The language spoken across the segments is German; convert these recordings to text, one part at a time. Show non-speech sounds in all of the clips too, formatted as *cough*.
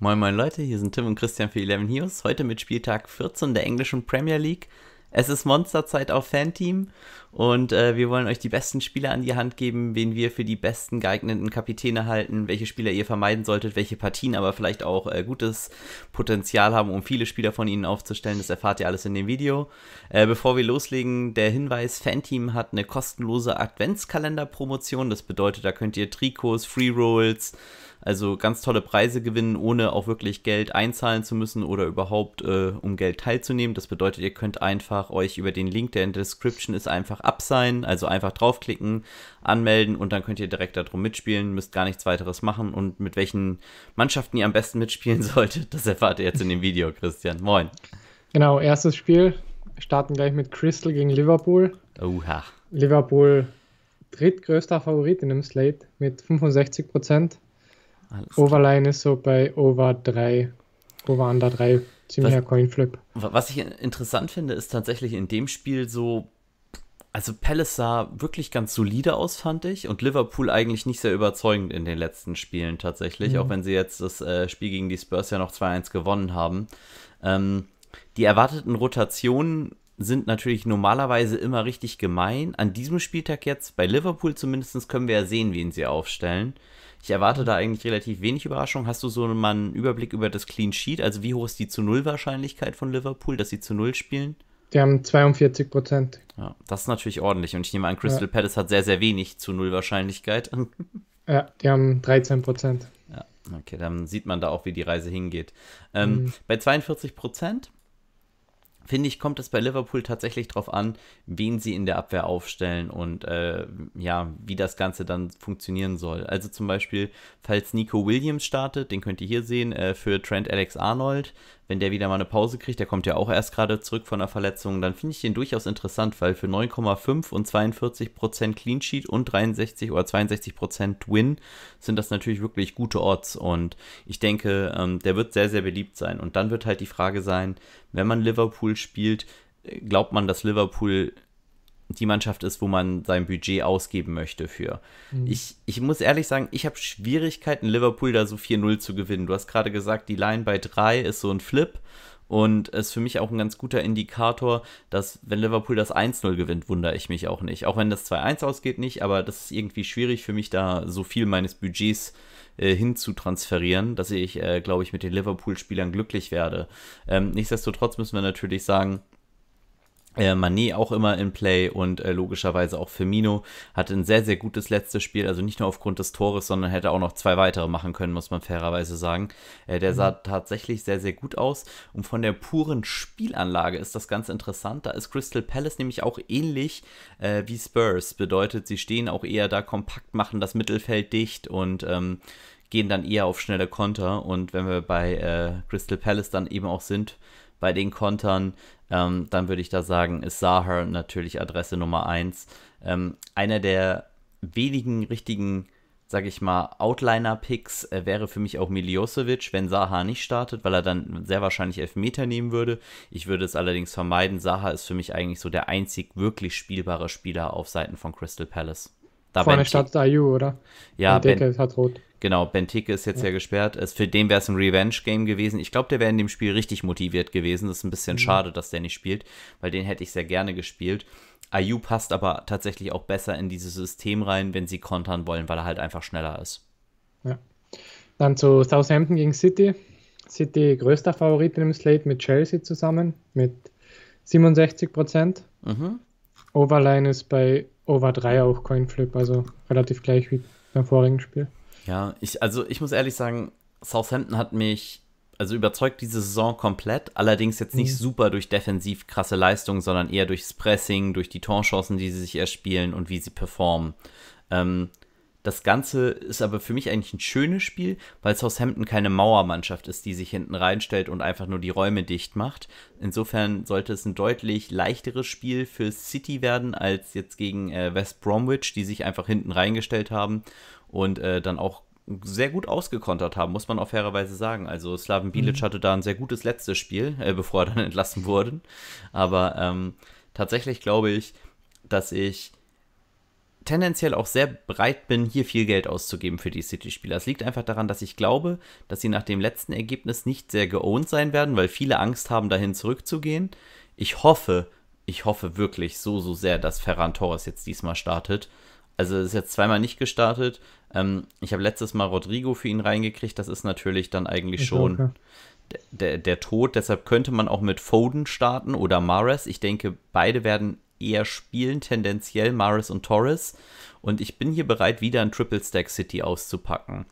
Moin moin Leute, hier sind Tim und Christian für 11 News. Heute mit Spieltag 14 der englischen Premier League. Es ist Monsterzeit auf Fanteam und äh, wir wollen euch die besten Spieler an die Hand geben, wen wir für die besten geeigneten Kapitäne halten, welche Spieler ihr vermeiden solltet, welche Partien aber vielleicht auch äh, gutes Potenzial haben, um viele Spieler von ihnen aufzustellen. Das erfahrt ihr alles in dem Video. Äh, bevor wir loslegen, der Hinweis, Fanteam hat eine kostenlose Adventskalender-Promotion. Das bedeutet, da könnt ihr Trikots, Free Rolls, also ganz tolle Preise gewinnen, ohne auch wirklich Geld einzahlen zu müssen oder überhaupt äh, um Geld teilzunehmen. Das bedeutet, ihr könnt einfach euch über den Link, der in der Description ist, einfach abseilen, also einfach draufklicken, anmelden und dann könnt ihr direkt darum mitspielen, müsst gar nichts weiteres machen und mit welchen Mannschaften ihr am besten mitspielen *laughs* solltet, das erfahrt ihr jetzt in dem Video, Christian. Moin. Genau, erstes Spiel. Wir starten gleich mit Crystal gegen Liverpool. Oha. Liverpool drittgrößter Favorit in dem Slate mit 65 Prozent. Overline ist so bei Over 3, Over Under 3, ziemlicher Coinflip. Was ich interessant finde, ist tatsächlich in dem Spiel so, also Palace sah wirklich ganz solide aus, fand ich, und Liverpool eigentlich nicht sehr überzeugend in den letzten Spielen tatsächlich, mhm. auch wenn sie jetzt das äh, Spiel gegen die Spurs ja noch 2-1 gewonnen haben. Ähm, die erwarteten Rotationen sind natürlich normalerweise immer richtig gemein. An diesem Spieltag jetzt, bei Liverpool zumindest, können wir ja sehen, wen sie aufstellen. Ich erwarte da eigentlich relativ wenig Überraschung. Hast du so mal einen Überblick über das Clean Sheet? Also wie hoch ist die zu Null Wahrscheinlichkeit von Liverpool, dass sie zu Null spielen? Die haben 42 Prozent. Ja, das ist natürlich ordentlich. Und ich nehme an, Crystal ja. Palace hat sehr, sehr wenig zu Null Wahrscheinlichkeit. *laughs* Ja, die haben 13 Prozent. Ja, okay, dann sieht man da auch, wie die Reise hingeht. Ähm, mhm. Bei 42 Prozent finde ich, kommt es bei Liverpool tatsächlich darauf an, wen sie in der Abwehr aufstellen und äh, ja, wie das Ganze dann funktionieren soll. Also zum Beispiel, falls Nico Williams startet, den könnt ihr hier sehen, äh, für Trent Alex Arnold, wenn der wieder mal eine Pause kriegt, der kommt ja auch erst gerade zurück von der Verletzung, dann finde ich den durchaus interessant, weil für 9,5 und 42 Prozent Clean Sheet und 63 oder 62 Prozent Win sind das natürlich wirklich gute Odds und ich denke, ähm, der wird sehr, sehr beliebt sein. Und dann wird halt die Frage sein, wenn man Liverpool spielt, äh, glaubt man, dass Liverpool die Mannschaft ist, wo man sein Budget ausgeben möchte für. Mhm. Ich, ich muss ehrlich sagen, ich habe Schwierigkeiten, Liverpool da so 4-0 zu gewinnen. Du hast gerade gesagt, die Line bei 3 ist so ein Flip und ist für mich auch ein ganz guter Indikator, dass wenn Liverpool das 1-0 gewinnt, wundere ich mich auch nicht. Auch wenn das 2-1 ausgeht, nicht, aber das ist irgendwie schwierig für mich, da so viel meines Budgets äh, hin zu transferieren, dass ich, äh, glaube ich, mit den Liverpool-Spielern glücklich werde. Ähm, nichtsdestotrotz müssen wir natürlich sagen, äh, Manet auch immer in Play und äh, logischerweise auch Firmino hatte ein sehr, sehr gutes letztes Spiel, also nicht nur aufgrund des Tores, sondern hätte auch noch zwei weitere machen können, muss man fairerweise sagen. Äh, der mhm. sah tatsächlich sehr, sehr gut aus und von der puren Spielanlage ist das ganz interessant. Da ist Crystal Palace nämlich auch ähnlich äh, wie Spurs, bedeutet, sie stehen auch eher da kompakt, machen das Mittelfeld dicht und ähm, gehen dann eher auf schnelle Konter und wenn wir bei äh, Crystal Palace dann eben auch sind, bei den Kontern, ähm, dann würde ich da sagen, ist Sahar natürlich Adresse Nummer 1. Ähm, einer der wenigen richtigen, sag ich mal, Outliner-Picks äh, wäre für mich auch Miljosevic, wenn Saha nicht startet, weil er dann sehr wahrscheinlich Elfmeter nehmen würde. Ich würde es allerdings vermeiden. Saha ist für mich eigentlich so der einzig wirklich spielbare Spieler auf Seiten von Crystal Palace. Da Vorne startet Ayu, oder? Ja, Ben, hat rot. Genau, Benteke ist jetzt ja, ja gesperrt. Es, für den wäre es ein Revenge-Game gewesen. Ich glaube, der wäre in dem Spiel richtig motiviert gewesen. Das ist ein bisschen mhm. schade, dass der nicht spielt, weil den hätte ich sehr gerne gespielt. Ayu passt aber tatsächlich auch besser in dieses System rein, wenn sie kontern wollen, weil er halt einfach schneller ist. Ja. Dann zu Southampton gegen City. City größter Favorit in dem Slate mit Chelsea zusammen mit 67 Prozent. Mhm. Overline ist bei Over 3 auch Coinflip, also relativ gleich wie beim vorigen Spiel. Ja, ich, also ich muss ehrlich sagen, Southampton hat mich also überzeugt diese Saison komplett, allerdings jetzt nicht mhm. super durch defensiv krasse Leistungen, sondern eher durchs Pressing, durch die Torchancen, die sie sich erspielen und wie sie performen. Ähm, das Ganze ist aber für mich eigentlich ein schönes Spiel, weil Southampton keine Mauermannschaft ist, die sich hinten reinstellt und einfach nur die Räume dicht macht. Insofern sollte es ein deutlich leichteres Spiel für City werden als jetzt gegen äh, West Bromwich, die sich einfach hinten reingestellt haben und äh, dann auch sehr gut ausgekontert haben, muss man auch fairerweise sagen. Also Slaven Bilic mhm. hatte da ein sehr gutes letztes Spiel, äh, bevor er dann *laughs* entlassen wurde. Aber ähm, tatsächlich glaube ich, dass ich tendenziell auch sehr bereit bin, hier viel Geld auszugeben für die City-Spieler. Es liegt einfach daran, dass ich glaube, dass sie nach dem letzten Ergebnis nicht sehr geowned sein werden, weil viele Angst haben, dahin zurückzugehen. Ich hoffe, ich hoffe wirklich so, so sehr, dass Ferran Torres jetzt diesmal startet. Also es ist jetzt zweimal nicht gestartet. Ähm, ich habe letztes Mal Rodrigo für ihn reingekriegt. Das ist natürlich dann eigentlich ich schon okay. der, der Tod. Deshalb könnte man auch mit Foden starten oder Mares. Ich denke, beide werden eher spielen, tendenziell Maris und Torres. Und ich bin hier bereit, wieder ein Triple Stack City auszupacken.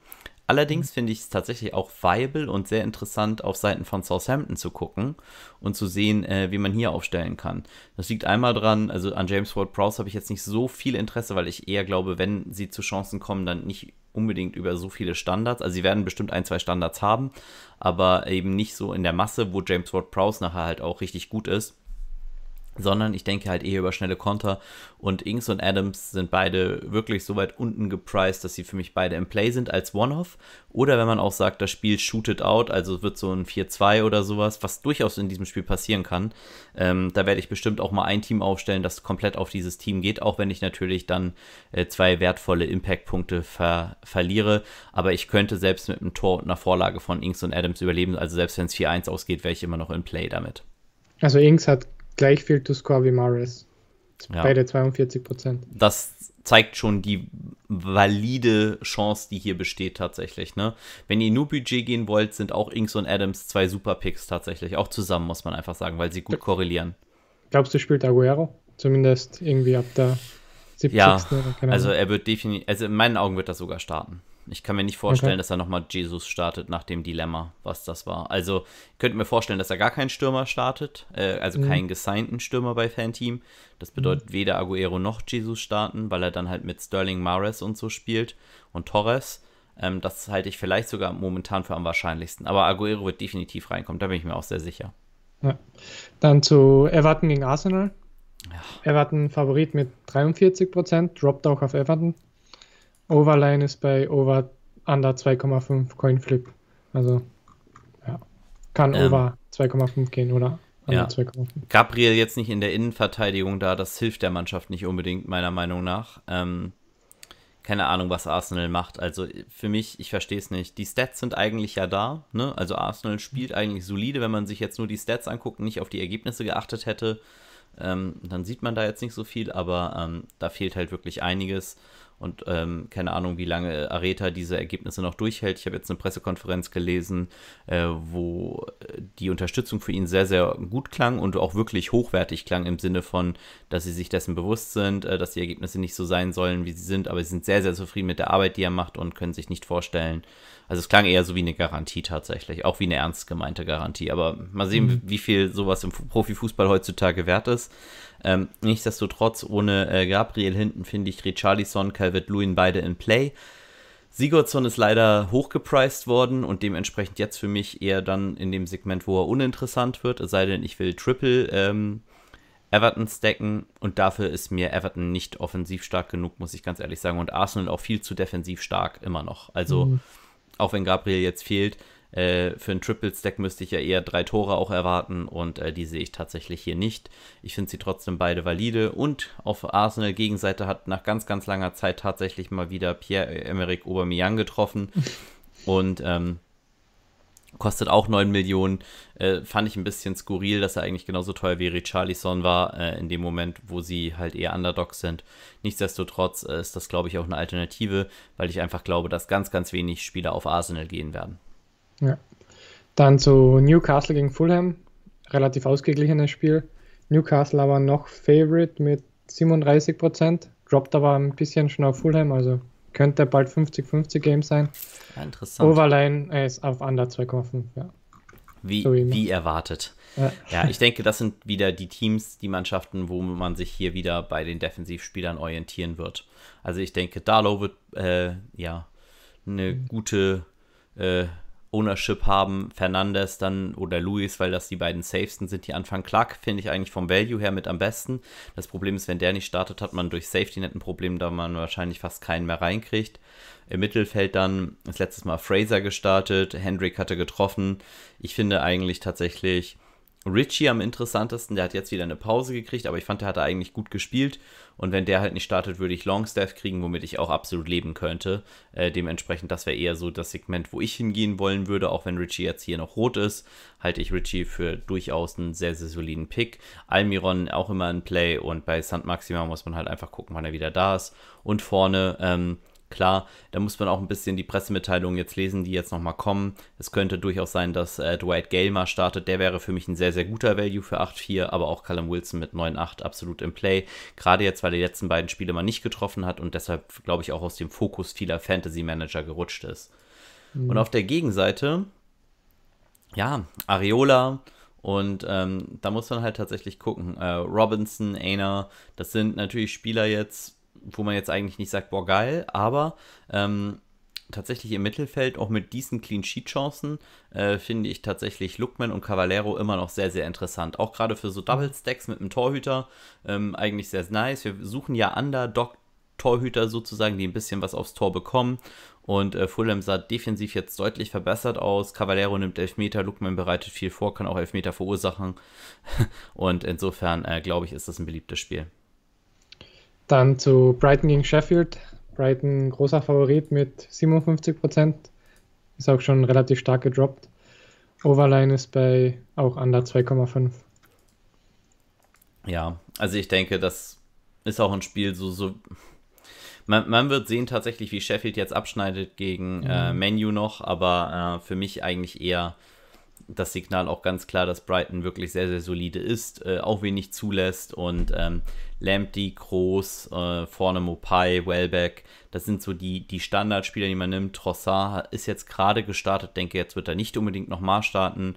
Allerdings finde ich es tatsächlich auch viable und sehr interessant, auf Seiten von Southampton zu gucken und zu sehen, äh, wie man hier aufstellen kann. Das liegt einmal dran, also an James Ward-Prowse habe ich jetzt nicht so viel Interesse, weil ich eher glaube, wenn sie zu Chancen kommen, dann nicht unbedingt über so viele Standards. Also sie werden bestimmt ein, zwei Standards haben, aber eben nicht so in der Masse, wo James Ward-Prowse nachher halt auch richtig gut ist sondern ich denke halt eher über schnelle Konter. Und Ings und Adams sind beide wirklich so weit unten gepriced, dass sie für mich beide im Play sind als One-Off. Oder wenn man auch sagt, das Spiel shootet out, also wird so ein 4-2 oder sowas, was durchaus in diesem Spiel passieren kann. Ähm, da werde ich bestimmt auch mal ein Team aufstellen, das komplett auf dieses Team geht, auch wenn ich natürlich dann äh, zwei wertvolle Impact-Punkte ver verliere. Aber ich könnte selbst mit einem Tor und einer Vorlage von Ings und Adams überleben. Also selbst wenn es 4-1 ausgeht, wäre ich immer noch in Play damit. Also Ings hat gleich viel to score wie Maris. Ja. Beide 42 Prozent. Das zeigt schon die valide Chance, die hier besteht tatsächlich. Ne? Wenn ihr nur Budget gehen wollt, sind auch Inks und Adams zwei super Picks tatsächlich. Auch zusammen, muss man einfach sagen, weil sie gut korrelieren. Glaubst du, spielt Aguero? Zumindest irgendwie ab der 70. Ja, also er wird definitiv, also in meinen Augen wird er sogar starten. Ich kann mir nicht vorstellen, okay. dass er nochmal Jesus startet nach dem Dilemma, was das war. Also, ich könnte mir vorstellen, dass er gar keinen Stürmer startet, äh, also mhm. keinen gesignten Stürmer bei Fanteam. Das bedeutet, mhm. weder Aguero noch Jesus starten, weil er dann halt mit Sterling Mares und so spielt und Torres. Ähm, das halte ich vielleicht sogar momentan für am wahrscheinlichsten. Aber Aguero wird definitiv reinkommen, da bin ich mir auch sehr sicher. Ja. Dann zu Everton gegen Arsenal. Ja. Everton Favorit mit 43%, droppt auch auf Everton. Overline ist bei Over Under 2,5 Coin Flip. Also, ja. Kann ähm, Over 2,5 gehen oder ja. 2,5. Gabriel jetzt nicht in der Innenverteidigung da, das hilft der Mannschaft nicht unbedingt, meiner Meinung nach. Ähm, keine Ahnung, was Arsenal macht. Also für mich, ich verstehe es nicht. Die Stats sind eigentlich ja da. Ne? Also Arsenal spielt eigentlich solide, wenn man sich jetzt nur die Stats anguckt und nicht auf die Ergebnisse geachtet hätte. Ähm, dann sieht man da jetzt nicht so viel, aber ähm, da fehlt halt wirklich einiges. Und ähm, keine Ahnung, wie lange Areta diese Ergebnisse noch durchhält. Ich habe jetzt eine Pressekonferenz gelesen, äh, wo die Unterstützung für ihn sehr, sehr gut klang und auch wirklich hochwertig klang im Sinne von, dass sie sich dessen bewusst sind, äh, dass die Ergebnisse nicht so sein sollen, wie sie sind, aber sie sind sehr, sehr zufrieden mit der Arbeit, die er macht und können sich nicht vorstellen. Also es klang eher so wie eine Garantie tatsächlich, auch wie eine ernst gemeinte Garantie. Aber mal sehen, mhm. wie viel sowas im Profifußball heutzutage wert ist. Ähm, nichtsdestotrotz, ohne äh, Gabriel hinten finde ich Richarlison, Calvert-Lewin beide in Play. Sigurdsson ist leider hochgepriced worden und dementsprechend jetzt für mich eher dann in dem Segment, wo er uninteressant wird, es sei denn, ich will Triple ähm, Everton stacken und dafür ist mir Everton nicht offensiv stark genug, muss ich ganz ehrlich sagen, und Arsenal auch viel zu defensiv stark immer noch. Also, mhm. Auch wenn Gabriel jetzt fehlt, äh, für einen Triple-Stack müsste ich ja eher drei Tore auch erwarten und äh, die sehe ich tatsächlich hier nicht. Ich finde sie trotzdem beide valide und auf Arsenal-Gegenseite hat nach ganz, ganz langer Zeit tatsächlich mal wieder Pierre-Emerick Aubameyang getroffen *laughs* und ähm, kostet auch 9 Millionen. Äh, fand ich ein bisschen skurril, dass er eigentlich genauso teuer wie Richarlison war, äh, in dem Moment, wo sie halt eher Underdogs sind. Nichtsdestotrotz äh, ist das, glaube ich, auch eine Alternative, weil ich einfach glaube, dass ganz, ganz wenig Spieler auf Arsenal gehen werden. Ja. Dann zu Newcastle gegen Fulham. Relativ ausgeglichenes Spiel. Newcastle aber noch Favorite mit 37 Prozent. Droppt aber ein bisschen schon auf Fulham, also könnte bald 50-50 Game sein. Ja, interessant. Overline ist auf Under 2,5, ja. Wie, so wie, wie, erwartet. Ja. ja. ich denke, das sind wieder die Teams, die Mannschaften, wo man sich hier wieder bei den Defensivspielern orientieren wird. Also ich denke, Darlow wird äh, ja eine gute äh, Ownership haben, Fernandes dann oder Luis, weil das die beiden safesten sind, die anfangen. Clark finde ich eigentlich vom Value her mit am besten. Das Problem ist, wenn der nicht startet, hat man durch Safety Net ein Problem, da man wahrscheinlich fast keinen mehr reinkriegt. Im Mittelfeld dann das letztes Mal Fraser gestartet, Hendrick hatte getroffen. Ich finde eigentlich tatsächlich Richie am interessantesten, der hat jetzt wieder eine Pause gekriegt, aber ich fand, der hat eigentlich gut gespielt. Und wenn der halt nicht startet, würde ich Longstaff kriegen, womit ich auch absolut leben könnte. Äh, dementsprechend, das wäre eher so das Segment, wo ich hingehen wollen würde, auch wenn Richie jetzt hier noch rot ist, halte ich Richie für durchaus einen sehr, sehr soliden Pick. Almiron auch immer ein Play und bei St. Maxima muss man halt einfach gucken, wann er wieder da ist. Und vorne, ähm, Klar, da muss man auch ein bisschen die Pressemitteilungen jetzt lesen, die jetzt nochmal kommen. Es könnte durchaus sein, dass äh, Dwight mal startet. Der wäre für mich ein sehr, sehr guter Value für 8-4, aber auch Callum Wilson mit 9-8 absolut im Play. Gerade jetzt, weil er die letzten beiden Spiele mal nicht getroffen hat und deshalb, glaube ich, auch aus dem Fokus vieler Fantasy-Manager gerutscht ist. Mhm. Und auf der Gegenseite, ja, Areola, und ähm, da muss man halt tatsächlich gucken. Äh, Robinson, Aina, das sind natürlich Spieler jetzt, wo man jetzt eigentlich nicht sagt, boah, geil, aber ähm, tatsächlich im Mittelfeld, auch mit diesen Clean Sheet Chancen, äh, finde ich tatsächlich Lookman und Cavallero immer noch sehr, sehr interessant. Auch gerade für so Double Stacks mit einem Torhüter, ähm, eigentlich sehr nice. Wir suchen ja Underdog-Torhüter sozusagen, die ein bisschen was aufs Tor bekommen. Und äh, Fulham sah defensiv jetzt deutlich verbessert aus. Cavallero nimmt Elfmeter, Lookman bereitet viel vor, kann auch Elfmeter verursachen. *laughs* und insofern, äh, glaube ich, ist das ein beliebtes Spiel. Dann zu Brighton gegen Sheffield. Brighton großer Favorit mit 57 Prozent. Ist auch schon relativ stark gedroppt. Overline ist bei auch under 2,5. Ja, also ich denke, das ist auch ein Spiel so, so man, man, wird sehen tatsächlich, wie Sheffield jetzt abschneidet gegen mhm. äh, Menu noch, aber äh, für mich eigentlich eher das Signal auch ganz klar, dass Brighton wirklich sehr, sehr solide ist, äh, auch wenig zulässt und ähm, Lamptey, Groß, äh, vorne Mopai, Wellbeck, das sind so die, die Standardspieler, die man nimmt. Trossard ist jetzt gerade gestartet, denke jetzt wird er nicht unbedingt nochmal starten,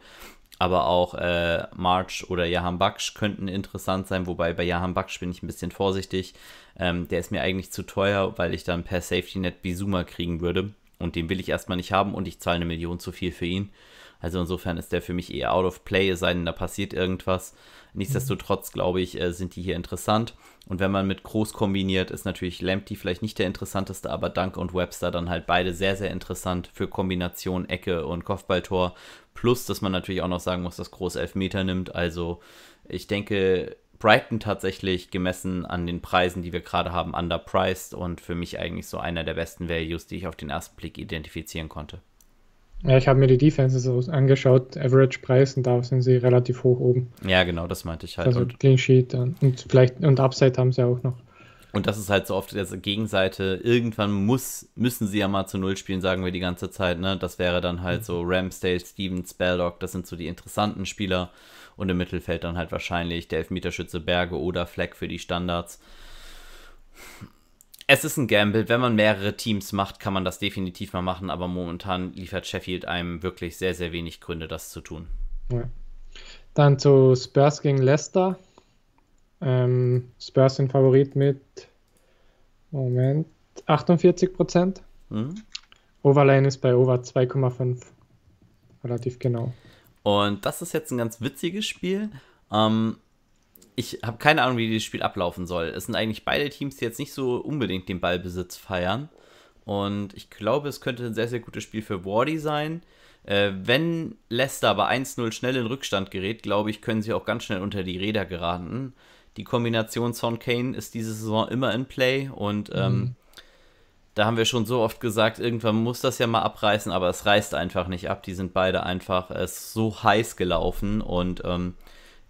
aber auch äh, March oder Jahan Baksh könnten interessant sein, wobei bei Jahan Baksh bin ich ein bisschen vorsichtig. Ähm, der ist mir eigentlich zu teuer, weil ich dann per Safety Net Bizuma kriegen würde und den will ich erstmal nicht haben und ich zahle eine Million zu viel für ihn. Also insofern ist der für mich eher out of play, es sei denn, da passiert irgendwas. Nichtsdestotrotz, glaube ich, äh, sind die hier interessant. Und wenn man mit Groß kombiniert, ist natürlich Lamptey vielleicht nicht der interessanteste, aber Dunk und Webster dann halt beide sehr, sehr interessant für Kombination Ecke und Kopfballtor. Plus, dass man natürlich auch noch sagen muss, dass Groß Elfmeter nimmt. Also ich denke, Brighton tatsächlich gemessen an den Preisen, die wir gerade haben, underpriced und für mich eigentlich so einer der besten Values, die ich auf den ersten Blick identifizieren konnte. Ja, ich habe mir die Defenses angeschaut, Average-Preis, und da sind sie relativ hoch oben. Ja, genau, das meinte ich halt. Also und Clean Sheet und vielleicht und Upside haben sie auch noch. Und das ist halt so oft der Gegenseite. Irgendwann muss, müssen sie ja mal zu Null spielen, sagen wir die ganze Zeit. Ne? Das wäre dann halt so Ramsdale, Stevens, Spelldog, das sind so die interessanten Spieler. Und im Mittelfeld dann halt wahrscheinlich der Elfmeterschütze Berge oder Fleck für die Standards es ist ein Gamble. Wenn man mehrere Teams macht, kann man das definitiv mal machen, aber momentan liefert Sheffield einem wirklich sehr, sehr wenig Gründe, das zu tun. Ja. Dann zu Spurs gegen Leicester. Ähm, Spurs sind Favorit mit Moment 48 Prozent. Mhm. Overline ist bei Over 2,5. Relativ genau. Und das ist jetzt ein ganz witziges Spiel. Ähm, ich habe keine Ahnung, wie dieses Spiel ablaufen soll. Es sind eigentlich beide Teams, die jetzt nicht so unbedingt den Ballbesitz feiern. Und ich glaube, es könnte ein sehr, sehr gutes Spiel für Wardy sein. Äh, wenn Leicester bei 1-0 schnell in Rückstand gerät, glaube ich, können sie auch ganz schnell unter die Räder geraten. Die Kombination Son Kane ist diese Saison immer in Play und ähm, mhm. da haben wir schon so oft gesagt, irgendwann muss das ja mal abreißen, aber es reißt einfach nicht ab. Die sind beide einfach äh, so heiß gelaufen und ähm,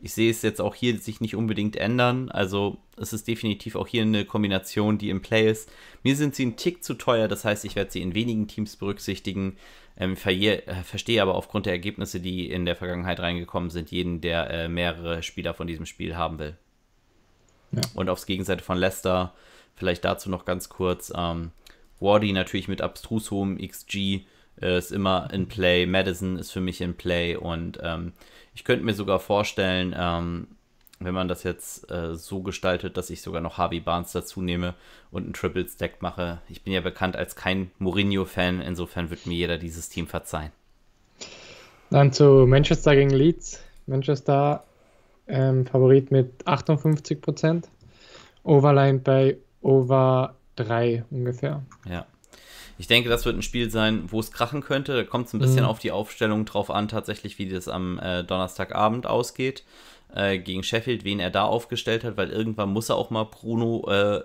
ich sehe es jetzt auch hier sich nicht unbedingt ändern. Also es ist definitiv auch hier eine Kombination, die im Play ist. Mir sind sie ein Tick zu teuer, das heißt, ich werde sie in wenigen Teams berücksichtigen. Ähm, äh, verstehe aber aufgrund der Ergebnisse, die in der Vergangenheit reingekommen sind, jeden, der äh, mehrere Spieler von diesem Spiel haben will. Ja. Und aufs Gegenseite von Leicester, vielleicht dazu noch ganz kurz, ähm, Wardy natürlich mit abstrus hohem XG äh, ist immer in Play, Madison ist für mich in Play und ähm, ich könnte mir sogar vorstellen, ähm, wenn man das jetzt äh, so gestaltet, dass ich sogar noch Harvey Barnes dazu nehme und einen Triple Stack mache. Ich bin ja bekannt als kein Mourinho-Fan, insofern wird mir jeder dieses Team verzeihen. Dann zu Manchester gegen Leeds. Manchester ähm, Favorit mit 58% Overline bei Over 3 ungefähr. Ja. Ich denke, das wird ein Spiel sein, wo es krachen könnte. Da kommt es ein bisschen mhm. auf die Aufstellung drauf an, tatsächlich, wie das am äh, Donnerstagabend ausgeht äh, gegen Sheffield, wen er da aufgestellt hat, weil irgendwann muss er auch mal Bruno äh,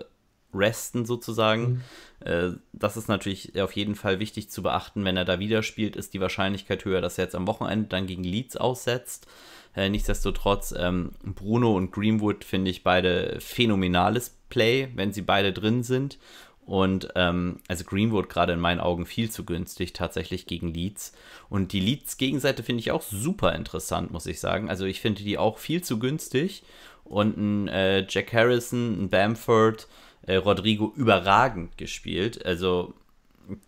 resten sozusagen. Mhm. Äh, das ist natürlich auf jeden Fall wichtig zu beachten. Wenn er da wieder spielt, ist die Wahrscheinlichkeit höher, dass er jetzt am Wochenende dann gegen Leeds aussetzt. Äh, nichtsdestotrotz, ähm, Bruno und Greenwood finde ich beide phänomenales Play, wenn sie beide drin sind. Und ähm, also Greenwood gerade in meinen Augen viel zu günstig tatsächlich gegen Leeds. Und die Leeds-Gegenseite finde ich auch super interessant, muss ich sagen. Also ich finde die auch viel zu günstig. Und ein äh, Jack Harrison, ein Bamford, äh, Rodrigo überragend gespielt. Also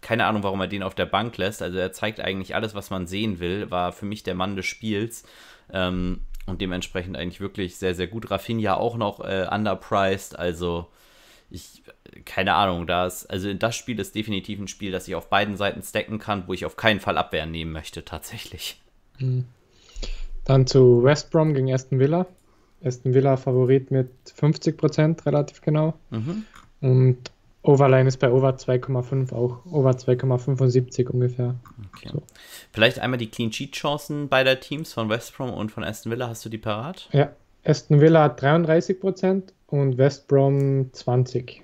keine Ahnung, warum er den auf der Bank lässt. Also er zeigt eigentlich alles, was man sehen will. War für mich der Mann des Spiels. Ähm, und dementsprechend eigentlich wirklich sehr, sehr gut. Rafinha auch noch äh, underpriced. Also ich, keine Ahnung, das, also das Spiel ist definitiv ein Spiel, das ich auf beiden Seiten stacken kann, wo ich auf keinen Fall Abwehren nehmen möchte, tatsächlich. Hm. Dann zu West Brom gegen Aston Villa. Aston Villa Favorit mit 50% relativ genau. Mhm. Und Overline ist bei Over 2,5 auch Over 2,75 ungefähr. Okay. So. Vielleicht einmal die Clean Sheet Chancen beider Teams von West Brom und von Aston Villa. Hast du die parat? Ja, Aston Villa hat 33% und West Brom 20.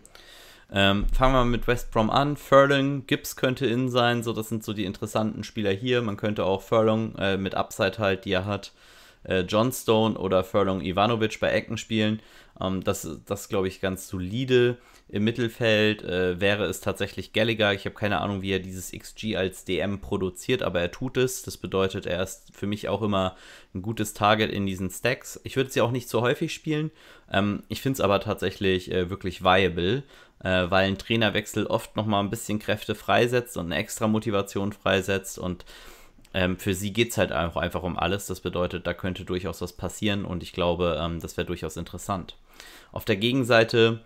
Ähm, fangen wir mit West Brom an. Furlong, Gibbs könnte in sein, so das sind so die interessanten Spieler hier. Man könnte auch Furlong äh, mit Upside halt, die er hat, äh, Johnstone oder Furlong Ivanovic bei Ecken spielen. Ähm, das das glaube ich, ganz solide. Im Mittelfeld äh, wäre es tatsächlich Gallagher. Ich habe keine Ahnung, wie er dieses XG als DM produziert, aber er tut es. Das bedeutet, er ist für mich auch immer ein gutes Target in diesen Stacks. Ich würde sie auch nicht so häufig spielen. Ähm, ich finde es aber tatsächlich äh, wirklich viable, äh, weil ein Trainerwechsel oft nochmal ein bisschen Kräfte freisetzt und eine extra Motivation freisetzt und ähm, für sie geht es halt auch einfach um alles. Das bedeutet, da könnte durchaus was passieren und ich glaube, ähm, das wäre durchaus interessant. Auf der Gegenseite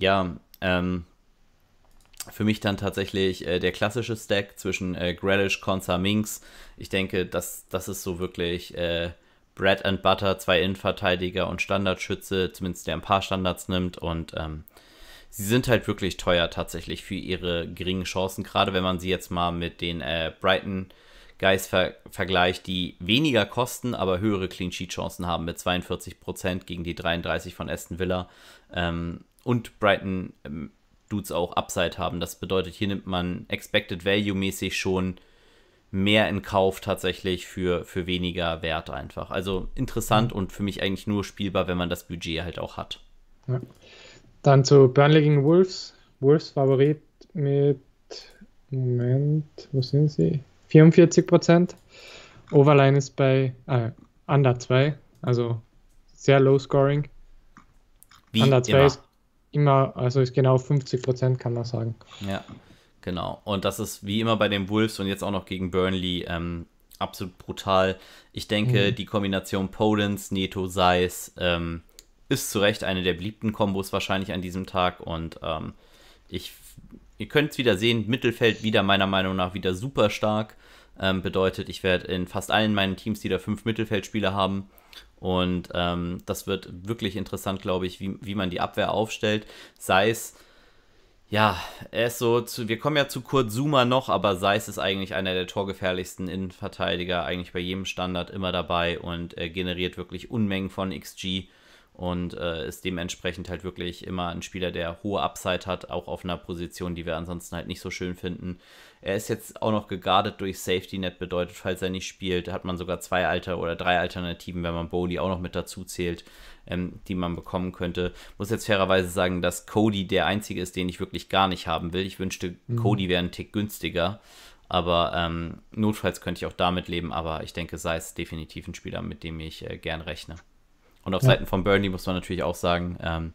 ja, ähm, für mich dann tatsächlich äh, der klassische Stack zwischen äh, Grealish, Konza, Minx. Ich denke, das, das ist so wirklich äh, Bread and Butter, zwei Innenverteidiger und Standardschütze, zumindest der ein paar Standards nimmt. Und ähm, sie sind halt wirklich teuer tatsächlich für ihre geringen Chancen, gerade wenn man sie jetzt mal mit den äh, Brighton Guys ver vergleicht, die weniger kosten, aber höhere Clean Sheet Chancen haben mit 42% gegen die 33 von Aston Villa. Ähm, und Brighton ähm, Dudes auch Upside haben. Das bedeutet, hier nimmt man Expected Value mäßig schon mehr in Kauf tatsächlich für, für weniger Wert einfach. Also interessant mhm. und für mich eigentlich nur spielbar, wenn man das Budget halt auch hat. Ja. Dann zu Burnley gegen Wolves. Wolves Favorit mit, Moment, wo sind sie? 44 Prozent. Overline ist bei äh, Under 2, also sehr low scoring. Wie Under 2 ist immer, also ist genau 50 Prozent, kann man sagen. Ja, genau. Und das ist wie immer bei den Wolves und jetzt auch noch gegen Burnley ähm, absolut brutal. Ich denke, mhm. die Kombination Podens, Neto, Seis ähm, ist zu Recht eine der beliebten Kombos wahrscheinlich an diesem Tag und ähm, ich, ihr könnt es wieder sehen, Mittelfeld wieder meiner Meinung nach wieder super stark. Ähm, bedeutet, ich werde in fast allen meinen Teams, die da fünf Mittelfeldspieler haben, und ähm, das wird wirklich interessant, glaube ich, wie, wie man die Abwehr aufstellt. Sei es, ja, er ist so, zu, wir kommen ja zu Kurt Zuma noch, aber sei es ist eigentlich einer der torgefährlichsten Innenverteidiger, eigentlich bei jedem Standard immer dabei und er generiert wirklich Unmengen von XG und äh, ist dementsprechend halt wirklich immer ein Spieler, der hohe Upside hat, auch auf einer Position, die wir ansonsten halt nicht so schön finden. Er ist jetzt auch noch gegardet durch Safety Net, bedeutet, falls er nicht spielt, hat man sogar zwei Alter oder drei Alternativen, wenn man Bowley auch noch mit dazu zählt, ähm, die man bekommen könnte. Muss jetzt fairerweise sagen, dass Cody der einzige ist, den ich wirklich gar nicht haben will. Ich wünschte, mhm. Cody wäre ein Tick günstiger. Aber ähm, notfalls könnte ich auch damit leben, aber ich denke, sei es definitiv ein Spieler, mit dem ich äh, gern rechne. Und auf ja. Seiten von Burnley muss man natürlich auch sagen, ähm,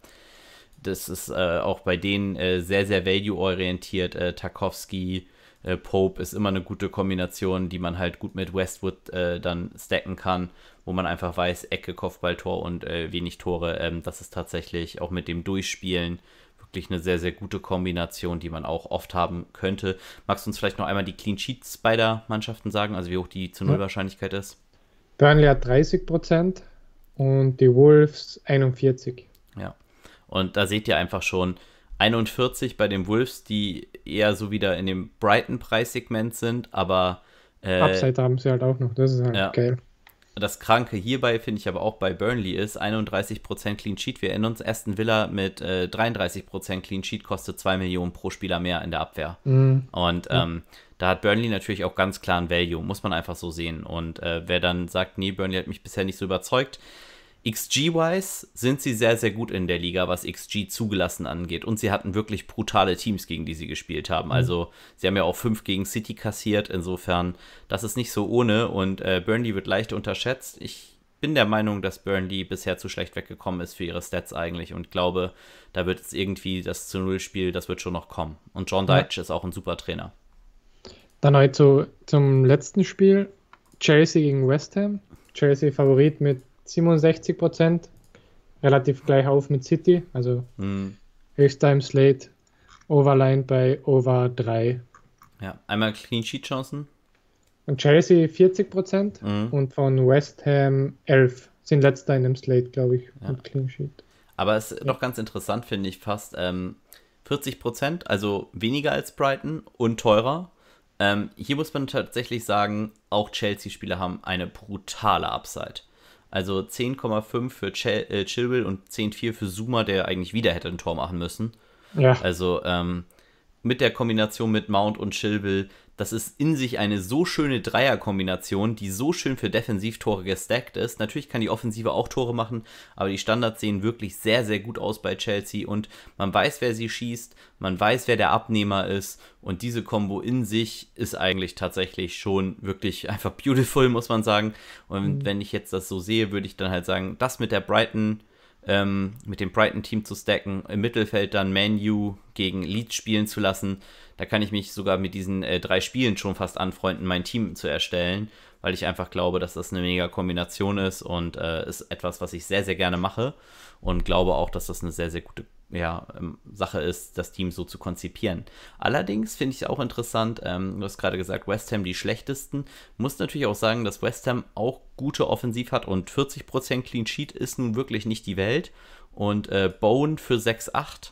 das ist äh, auch bei denen äh, sehr, sehr value-orientiert. Äh, Tarkovsky, äh, Pope ist immer eine gute Kombination, die man halt gut mit Westwood äh, dann stacken kann, wo man einfach weiß, Ecke, Kopfballtor und äh, wenig Tore. Ähm, das ist tatsächlich auch mit dem Durchspielen wirklich eine sehr, sehr gute Kombination, die man auch oft haben könnte. Magst du uns vielleicht noch einmal die Clean Sheets beider Mannschaften sagen, also wie hoch die zu Null Wahrscheinlichkeit ist? Burnley hat 30 Prozent, und die Wolves 41. Ja. Und da seht ihr einfach schon, 41 bei den Wolves, die eher so wieder in dem Brighton-Preissegment sind, aber. Äh, Upside haben sie halt auch noch, das ist halt ja. geil. Das Kranke hierbei finde ich aber auch bei Burnley ist 31% Clean Sheet. Wir erinnern uns, Aston Villa mit äh, 33% Clean Sheet kostet 2 Millionen pro Spieler mehr in der Abwehr. Mhm. Und ähm, da hat Burnley natürlich auch ganz klar ein Value, muss man einfach so sehen. Und äh, wer dann sagt, nee, Burnley hat mich bisher nicht so überzeugt, XG-wise sind sie sehr, sehr gut in der Liga, was XG zugelassen angeht. Und sie hatten wirklich brutale Teams, gegen die sie gespielt haben. Mhm. Also sie haben ja auch fünf gegen City kassiert. Insofern, das ist nicht so ohne. Und äh, Burnley wird leicht unterschätzt. Ich bin der Meinung, dass Burnley bisher zu schlecht weggekommen ist für ihre Stats eigentlich. Und glaube, da wird es irgendwie das zu Null-Spiel, das wird schon noch kommen. Und John Deitch ja. ist auch ein super Trainer. Dann heute zu, zum letzten Spiel. Chelsea gegen West Ham. Chelsea Favorit mit 67 Prozent, relativ gleich auf mit City, also mhm. höchster im Slate, Overline bei Over 3. Ja, einmal Clean Sheet Chancen. Und Chelsea 40 Prozent mhm. und von West Ham 11 sind letzter in dem Slate, glaube ich, ja. mit Clean Sheet. Aber es ist ja. doch ganz interessant, finde ich fast. Ähm, 40 Prozent, also weniger als Brighton und teurer. Ähm, hier muss man tatsächlich sagen, auch Chelsea-Spieler haben eine brutale Upside. Also 10,5 für Ch äh, Chilwell und 10,4 für Zuma, der eigentlich wieder hätte ein Tor machen müssen. Ja. Also ähm, mit der Kombination mit Mount und Chilwell das ist in sich eine so schöne Dreierkombination, die so schön für Defensivtore gestackt ist. Natürlich kann die Offensive auch Tore machen, aber die Standards sehen wirklich sehr, sehr gut aus bei Chelsea und man weiß, wer sie schießt, man weiß, wer der Abnehmer ist und diese Kombo in sich ist eigentlich tatsächlich schon wirklich *laughs* einfach beautiful, muss man sagen. Und mhm. wenn ich jetzt das so sehe, würde ich dann halt sagen, das mit der Brighton ähm, mit dem Brighton-Team zu stacken, im Mittelfeld dann Manu gegen Leeds spielen zu lassen. Da kann ich mich sogar mit diesen äh, drei Spielen schon fast anfreunden, mein Team zu erstellen, weil ich einfach glaube, dass das eine mega Kombination ist und äh, ist etwas, was ich sehr, sehr gerne mache und glaube auch, dass das eine sehr, sehr gute ja, ähm, Sache ist, das Team so zu konzipieren. Allerdings finde ich es auch interessant, ähm, du hast gerade gesagt, West Ham die schlechtesten. Muss natürlich auch sagen, dass West Ham auch gute Offensiv hat und 40% Clean Sheet ist nun wirklich nicht die Welt. Und äh, Bone für 6-8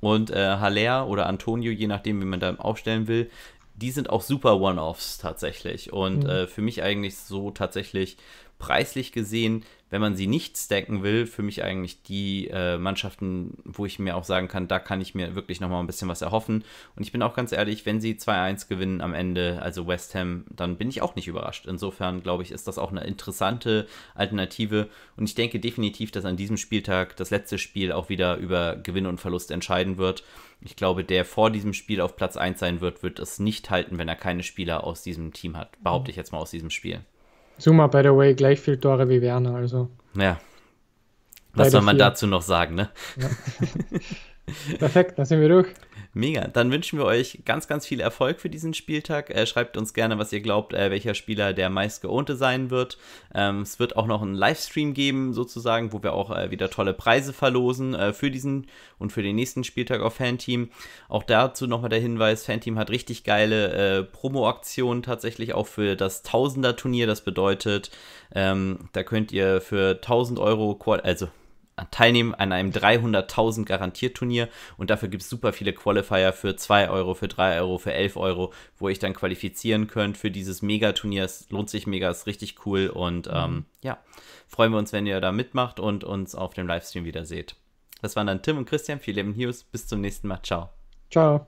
und äh, Haller oder Antonio, je nachdem, wie man da aufstellen will, die sind auch super One-Offs tatsächlich. Und mhm. äh, für mich eigentlich so tatsächlich preislich gesehen wenn man sie nicht stacken will, für mich eigentlich die äh, Mannschaften, wo ich mir auch sagen kann, da kann ich mir wirklich nochmal ein bisschen was erhoffen. Und ich bin auch ganz ehrlich, wenn sie 2-1 gewinnen am Ende, also West Ham, dann bin ich auch nicht überrascht. Insofern glaube ich, ist das auch eine interessante Alternative. Und ich denke definitiv, dass an diesem Spieltag das letzte Spiel auch wieder über Gewinn und Verlust entscheiden wird. Ich glaube, der vor diesem Spiel auf Platz 1 sein wird, wird es nicht halten, wenn er keine Spieler aus diesem Team hat. Behaupte ich jetzt mal aus diesem Spiel. Zuma, by the way, gleich viel Tore wie Werner, also. Ja. Was soll man vier. dazu noch sagen, ne? Ja. *laughs* Perfekt, dann sind wir durch. Mega. Dann wünschen wir euch ganz, ganz viel Erfolg für diesen Spieltag. Äh, schreibt uns gerne, was ihr glaubt, äh, welcher Spieler der meistgeohnte sein wird. Ähm, es wird auch noch einen Livestream geben, sozusagen, wo wir auch äh, wieder tolle Preise verlosen äh, für diesen und für den nächsten Spieltag auf Fanteam. Auch dazu nochmal der Hinweis: Fanteam hat richtig geile äh, Promo-Aktionen tatsächlich auch für das Tausender-Turnier. Das bedeutet, ähm, da könnt ihr für 1000 Euro, also teilnehmen an einem 300.000 Garantierturnier und dafür gibt es super viele Qualifier für 2 Euro, für 3 Euro, für 11 Euro, wo ihr dann qualifizieren könnt für dieses Megaturnier. Es lohnt sich mega, ist richtig cool und mhm. ähm, ja, freuen wir uns, wenn ihr da mitmacht und uns auf dem Livestream wieder seht. Das waren dann Tim und Christian, viel Leben News. Bis zum nächsten Mal. Ciao. Ciao.